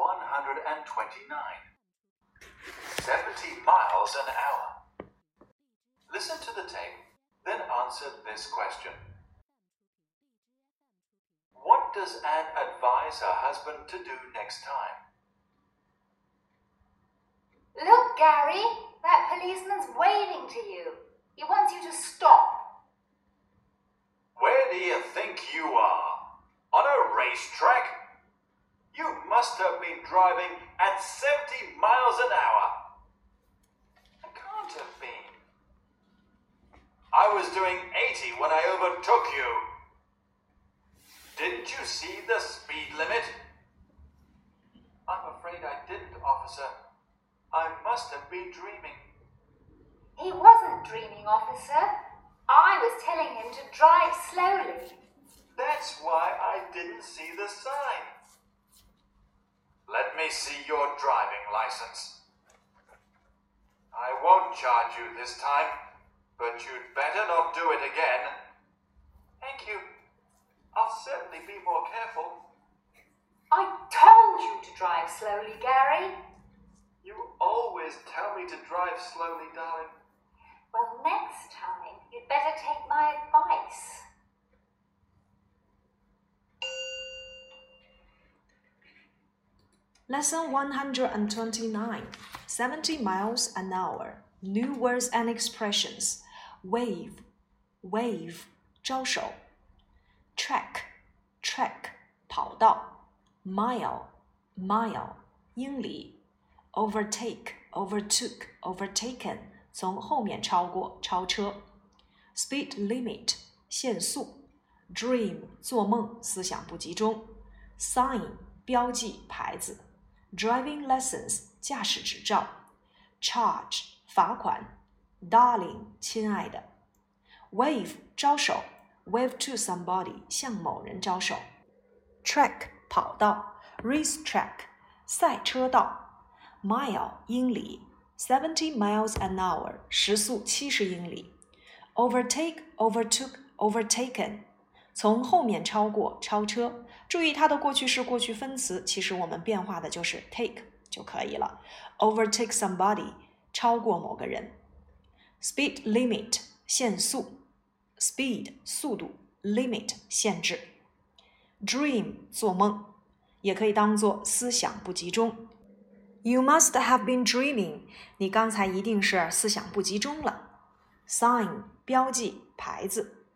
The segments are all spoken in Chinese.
129. 70 miles an hour. Listen to the tape, then answer this question. What does Anne advise her husband to do next time? Look, Gary, that policeman's waving to you. He wants you to stop. Where do you think you are? On a racetrack? You must have been driving at 70 miles an hour. It can't have been. I was doing 80 when I overtook you. Didn't you see the speed limit? I'm afraid I didn't, officer. I must have been dreaming. He wasn't dreaming, officer. I was telling him to drive slowly. That's why I didn't see the sign. Let me see your driving license. I won't charge you this time, but you'd better not do it again. Thank you. I'll certainly be more careful. I told you to drive slowly, Gary. You always tell me to drive slowly, darling. Well, next time, you'd better take my advice. Lesson 129 70 miles an hour. New words and expressions. Wave, wave, 招手. Track, track, 跑道. Mile, mile, 英里. Overtake, overtook, overtaken, 从后面超过，超车。Speed limit, 限速。Dream, 做梦，思想不集中。Sign, 标记，牌子。 driving lessons 驾驶执照，charge 罚款，darling 亲爱的，wave 招手，wave to somebody 向某人招手，track 跑道，race track 赛车道，mile 英里，seventy miles an hour 时速七十英里，overtake overtook overtaken 从后面超过，超车。 注意它的过去式、过去分词，其实我们变化的就是 take 就可以了。Overtake somebody，超过某个人。Speed limit，限速。Speed，速度。Limit，限制。Dream，做梦，也可以当做思想不集中。You must have been dreaming，你刚才一定是思想不集中了。Sign，标记，牌子。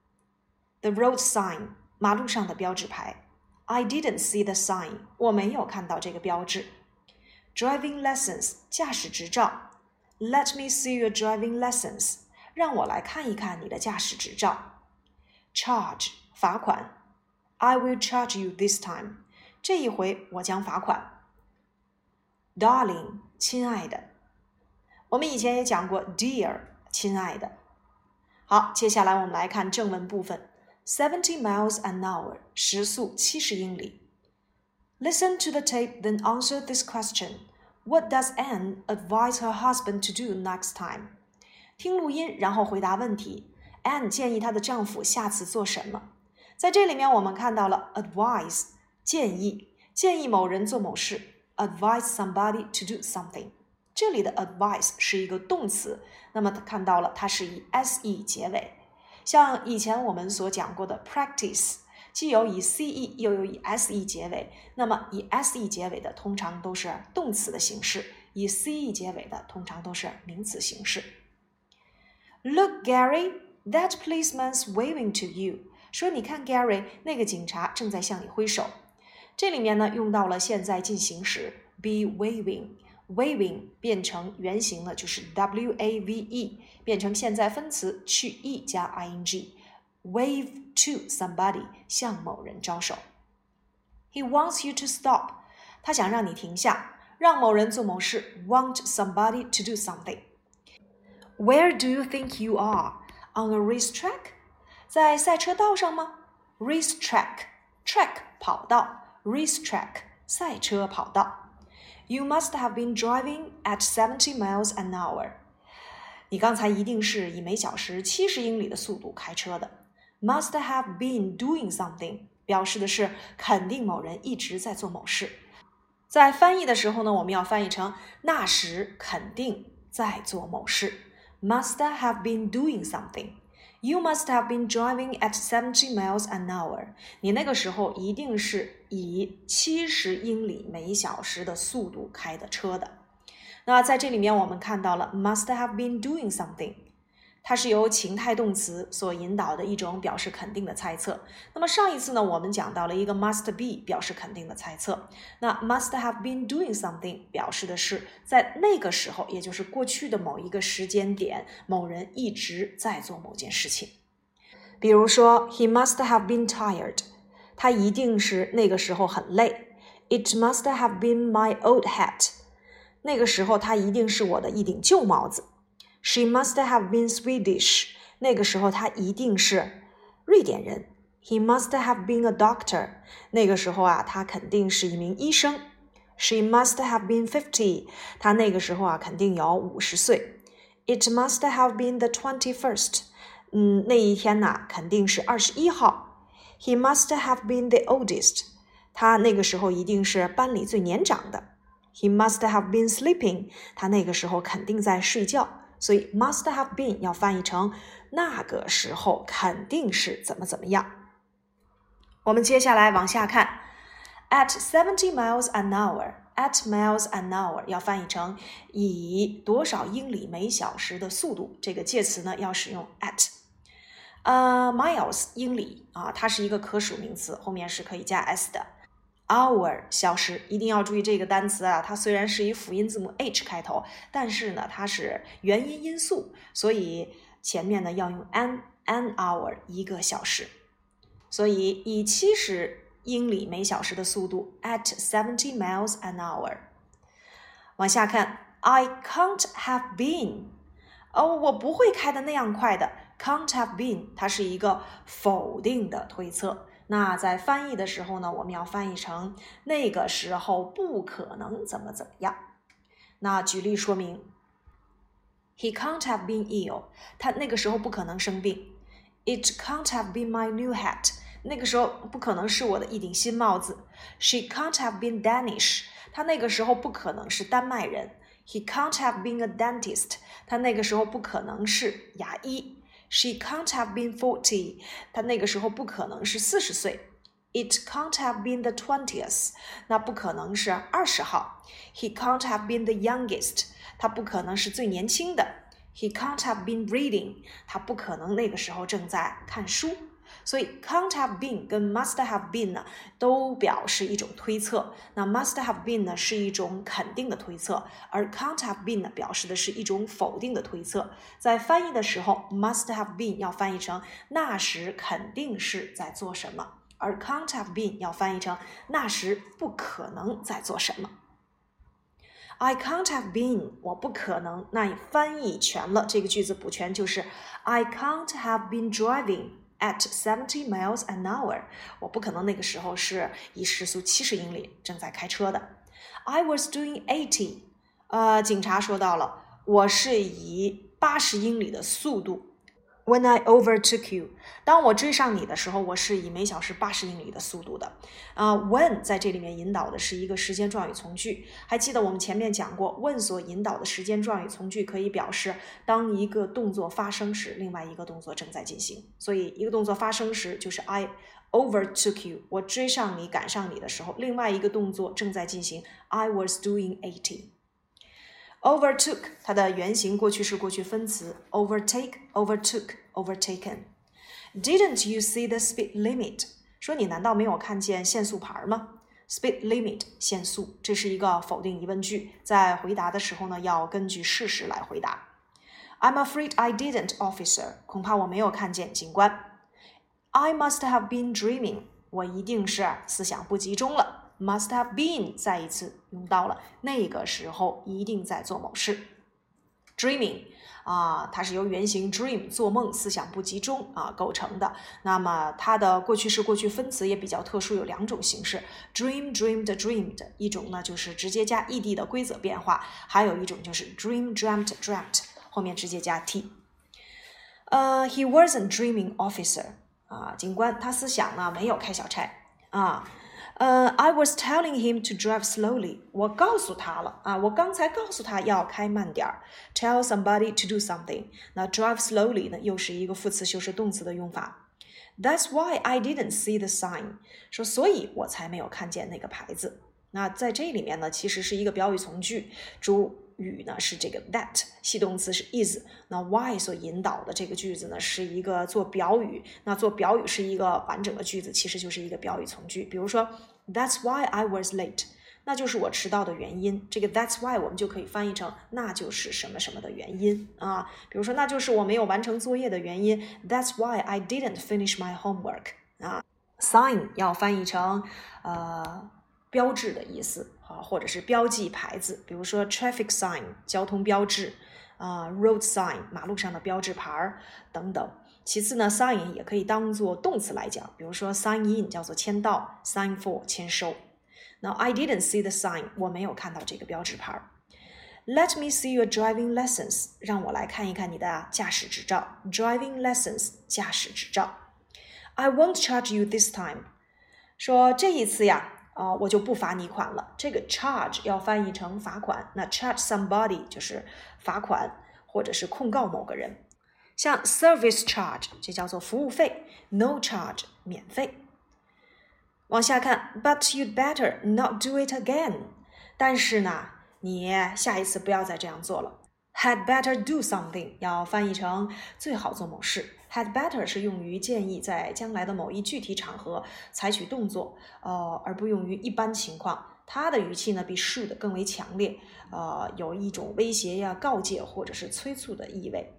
The road sign，马路上的标志牌。I didn't see the sign，我没有看到这个标志。Driving lessons，驾驶执照。Let me see your driving lessons，让我来看一看你的驾驶执照。Charge，罚款。I will charge you this time，这一回我将罚款。Darling，亲爱的。我们以前也讲过，Dear，亲爱的。好，接下来我们来看正文部分。Seventy miles an hour，时速七十英里。Listen to the tape, then answer this question: What does Anne advise her husband to do next time? 听录音，然后回答问题。Anne 建议她的丈夫下次做什么？在这里面，我们看到了 advise 建议，建议某人做某事，advise somebody to do something。这里的 advice 是一个动词，那么看到了它是以 se 结尾。 像以前我们所讲过的 practice，既有以 ce 又有以 se 结尾，那么以 se 结尾的通常都是动词的形式，以 ce 结尾的通常都是名词形式。Look, Gary, that policeman's waving to you。说你看，Gary，那个警察正在向你挥手。这里面呢用到了现在进行时，be waving。waving 变成原形了，就是 w a v e，变成现在分词去 e 加 i n g。Wave to somebody，向某人招手。He wants you to stop，他想让你停下，让某人做某事。Want somebody to do something。Where do you think you are on a racetrack？在赛车道上吗？Racetrack，track 跑道，racetrack 赛车跑道。 You must have been driving at seventy miles an hour。你刚才一定是以每小时七十英里的速度开车的。Must have been doing something 表示的是肯定某人一直在做某事。在翻译的时候呢，我们要翻译成那时肯定在做某事，must have been doing something。You must have been driving at seventy miles an hour。你那个时候一定是以七十英里每小时的速度开的车的。那在这里面，我们看到了 must have been doing something。它是由情态动词所引导的一种表示肯定的猜测。那么上一次呢，我们讲到了一个 must be 表示肯定的猜测。那 must have been doing something 表示的是在那个时候，也就是过去的某一个时间点，某人一直在做某件事情。比如说，He must have been tired，他一定是那个时候很累。It must have been my old hat，那个时候他一定是我的一顶旧帽子。She must have been Swedish。那个时候他一定是瑞典人。He must have been a doctor。那个时候啊，他肯定是一名医生。She must have been fifty。他那个时候啊，肯定有五十岁。It must have been the twenty-first。嗯，那一天呐，肯定是二十一号。He must have been the oldest。他那个时候一定是班里最年长的。He must have been sleeping。他那个时候肯定在睡觉。 所以 must have been 要翻译成那个时候肯定是怎么怎么样。我们接下来往下看，at seventy miles an hour，at miles an hour 要翻译成以多少英里每小时的速度。这个介词呢要使用 at。呃，miles 英里啊，它是一个可数名词，后面是可以加 s 的。Hour 小时，一定要注意这个单词啊！它虽然是以辅音字母 h 开头，但是呢，它是元音音素，所以前面呢要用 an an hour 一个小时。所以以七十英里每小时的速度 at seventy miles an hour。往下看，I can't have been。哦，我不会开的那样快的。can't have been，它是一个否定的推测。那在翻译的时候呢，我们要翻译成那个时候不可能怎么怎么样。那举例说明，He can't have been ill，他那个时候不可能生病。It can't have been my new hat，那个时候不可能是我的一顶新帽子。She can't have been Danish，他那个时候不可能是丹麦人。He can't have been a dentist，他那个时候不可能是牙医。She can't have been forty，她那个时候不可能是四十岁。It can't have been the twentieth，那不可能是二十号。He can't have been the youngest，他不可能是最年轻的。He can't have been reading，他不可能那个时候正在看书。 所以 can't have been 跟 must have been 呢，都表示一种推测。那 must have been 呢是一种肯定的推测，而 can't have been 呢表示的是一种否定的推测。在翻译的时候，must have been 要翻译成那时肯定是在做什么，而 can't have been 要翻译成那时不可能在做什么。I can't have been，我不可能。那翻译全了，这个句子补全就是 I can't have been driving。At seventy miles an hour，我不可能那个时候是以时速七十英里正在开车的。I was doing eighty，呃，警察说到了，我是以八十英里的速度 When I overtook you，当我追上你的时候，我是以每小时八十英里的速度的。啊，when 在这里面引导的是一个时间状语从句。还记得我们前面讲过，when 所引导的时间状语从句可以表示当一个动作发生时，另外一个动作正在进行。所以一个动作发生时就是 I overtook you，我追上你、赶上你的时候，另外一个动作正在进行。I was doing eighty。Overtook 它的原型过去式过去分词，overtake, overtook, overtaken. Didn't you see the speed limit？说你难道没有看见限速牌吗？Speed limit 限速，这是一个否定疑问句，在回答的时候呢，要根据事实来回答。I'm afraid I didn't, officer。恐怕我没有看见，警官。I must have been dreaming。我一定是思想不集中了。Must have been 再一次用到了，那个时候一定在做某事。Dreaming 啊，它是由原型 dream 做梦、思想不集中啊构成的。那么它的过去式、过去分词也比较特殊，有两种形式：dream、dreamed、dreamed。一种呢就是直接加 ed 的规则变化，还有一种就是 dream、dreamt、dreamt 后面直接加 t。呃，He wasn't dreaming, officer 啊，警官他思想呢没有开小差啊。呃、i was telling him to drive slowly。我告诉他了啊，我刚才告诉他要开慢点儿。Tell somebody to do something。那 drive slowly 呢，又是一个副词修饰动词的用法。That's why I didn't see the sign。说，所以我才没有看见那个牌子。那在这里面呢，其实是一个表语从句，主语呢是这个 that，系动词是 is，那 why 所引导的这个句子呢是一个做表语，那做表语是一个完整的句子，其实就是一个表语从句。比如说，That's why I was late，那就是我迟到的原因。这个 That's why 我们就可以翻译成那就是什么什么的原因啊。比如说，那就是我没有完成作业的原因。That's why I didn't finish my homework 啊。Sign 要翻译成呃标志的意思。啊，或者是标记牌子，比如说 traffic sign 交通标志，啊 road sign 马路上的标志牌儿等等。其次呢，sign 也可以当做动词来讲，比如说 sign in 叫做签到，sign for 签收。那 I didn't see the sign，我没有看到这个标志牌儿。Let me see your driving lessons，让我来看一看你的驾驶执照。Driving lessons 驾驶执照。I won't charge you this time，说这一次呀。啊，我就不罚你款了。这个 charge 要翻译成罚款，那 charge somebody 就是罚款或者是控告某个人。像 service charge 这叫做服务费，no charge 免费。往下看，but you'd better not do it again。但是呢，你下一次不要再这样做了。had better do something 要翻译成最好做某事。Had better 是用于建议在将来的某一具体场合采取动作，呃，而不用于一般情况。它的语气呢比 should 更为强烈，呃，有一种威胁呀、告诫或者是催促的意味。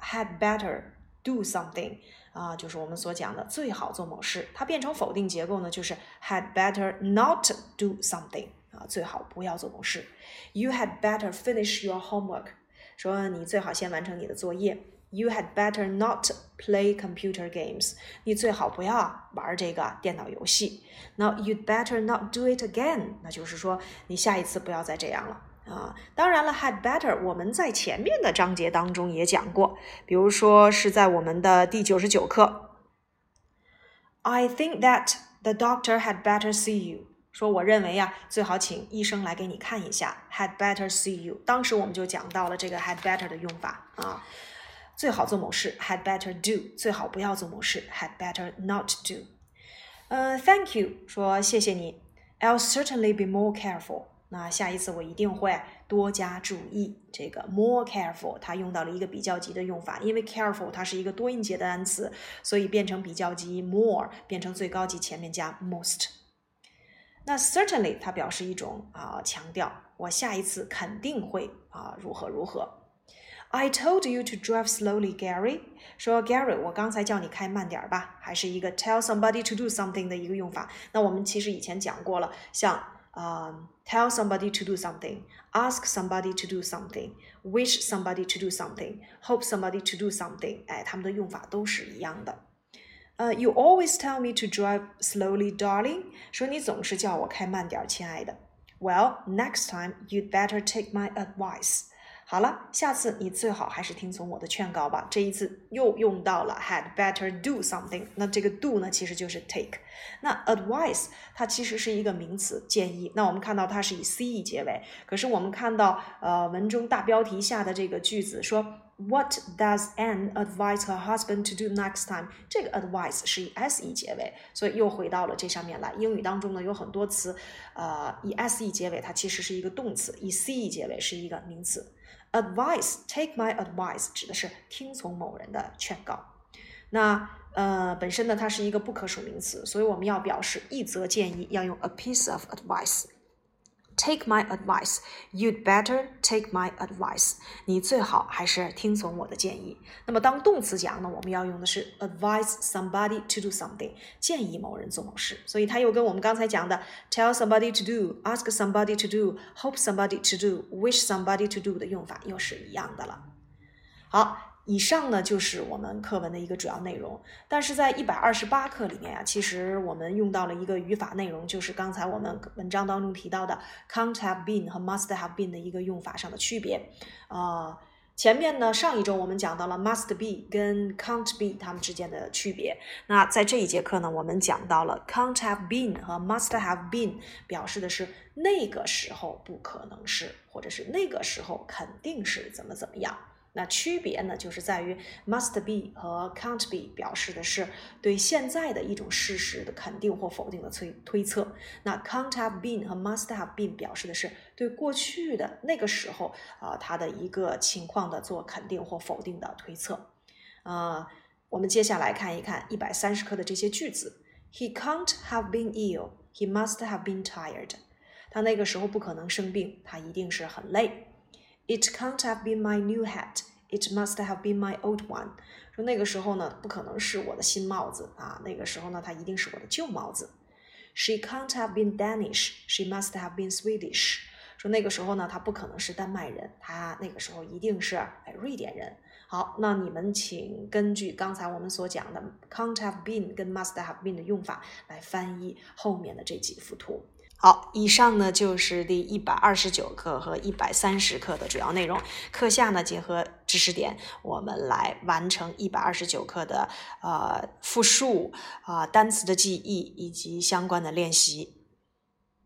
Had better do something 啊，就是我们所讲的最好做某事。它变成否定结构呢，就是 had better not do something 啊，最好不要做某事。You had better finish your homework，说你最好先完成你的作业。You had better not play computer games。你最好不要玩这个电脑游戏。Now you'd better not do it again。那就是说，你下一次不要再这样了啊。当然了，had better 我们在前面的章节当中也讲过，比如说是在我们的第九十九课。I think that the doctor had better see you。说我认为呀，最好请医生来给你看一下。Had better see you。当时我们就讲到了这个 had better 的用法啊。最好做某事，had better do；最好不要做某事，had better not do。呃，Thank you，说谢谢你，I'll certainly be more careful。那下一次我一定会多加注意。这个 more careful，它用到了一个比较级的用法，因为 careful 它是一个多音节的单词，所以变成比较级 more，变成最高级前面加 most。那 certainly 它表示一种啊强调，我下一次肯定会啊如何如何。I told you to drive slowly, Gary。说 Gary，我刚才叫你开慢点吧，还是一个 tell somebody to do something 的一个用法。那我们其实以前讲过了，像啊、uh, tell somebody to do something, ask somebody to do something, wish somebody to do something, hope somebody to do something，哎，他们的用法都是一样的。呃、uh,，You always tell me to drive slowly, darling。说你总是叫我开慢点，亲爱的。Well, next time you'd better take my advice。 好了，下次你最好还是听从我的劝告吧。这一次又用到了 had better do something。那这个 do 呢，其实就是 take。那 advice 它其实是一个名词，建议。那我们看到它是以 ce 结尾，可是我们看到呃文中大标题下的这个句子说 What does Anne advise her husband to do next time？这个 advice 是以 se 结尾，所以又回到了这上面来。英语当中呢有很多词，呃以 se 结尾，它其实是一个动词；以 ce 结尾是一个名词。Advice, take my advice，指的是听从某人的劝告。那呃，本身呢，它是一个不可数名词，所以我们要表示一则建议，要用 a piece of advice。Take my advice. You'd better take my advice. 你最好还是听从我的建议。那么当动词讲呢，我们要用的是 advise somebody to do something，建议某人做某事。所以它又跟我们刚才讲的 tell somebody to do, ask somebody to do, hope somebody to do, wish somebody to do 的用法又是一样的了。好。以上呢就是我们课文的一个主要内容，但是在一百二十八课里面啊，其实我们用到了一个语法内容，就是刚才我们文章当中提到的 can't have been 和 must have been 的一个用法上的区别。啊，前面呢，上一周我们讲到了 must be 跟 can't be 它们之间的区别。那在这一节课呢，我们讲到了 can't have been 和 must have been，表示的是那个时候不可能是，或者是那个时候肯定是怎么怎么样。那区别呢，就是在于 must be 和 can't be 表示的是对现在的一种事实的肯定或否定的推推测。那 can't have been 和 must have been 表示的是对过去的那个时候啊，它的一个情况的做肯定或否定的推测。啊，我们接下来看一看一百三十课的这些句子。He can't have been ill. He must have been tired. 他那个时候不可能生病，他一定是很累。It can't have been my new hat. It must have been my old one. 说那个时候呢，不可能是我的新帽子啊，那个时候呢，它一定是我的旧帽子。She can't have been Danish. She must have been Swedish. 说那个时候呢，她不可能是丹麦人，她那个时候一定是哎瑞典人。好，那你们请根据刚才我们所讲的 can't have been 跟 must have been 的用法来翻译后面的这几幅图。好，以上呢就是第一百二十九课和一百三十课的主要内容。课下呢，结合知识点，我们来完成一百二十九课的呃复述啊单词的记忆以及相关的练习。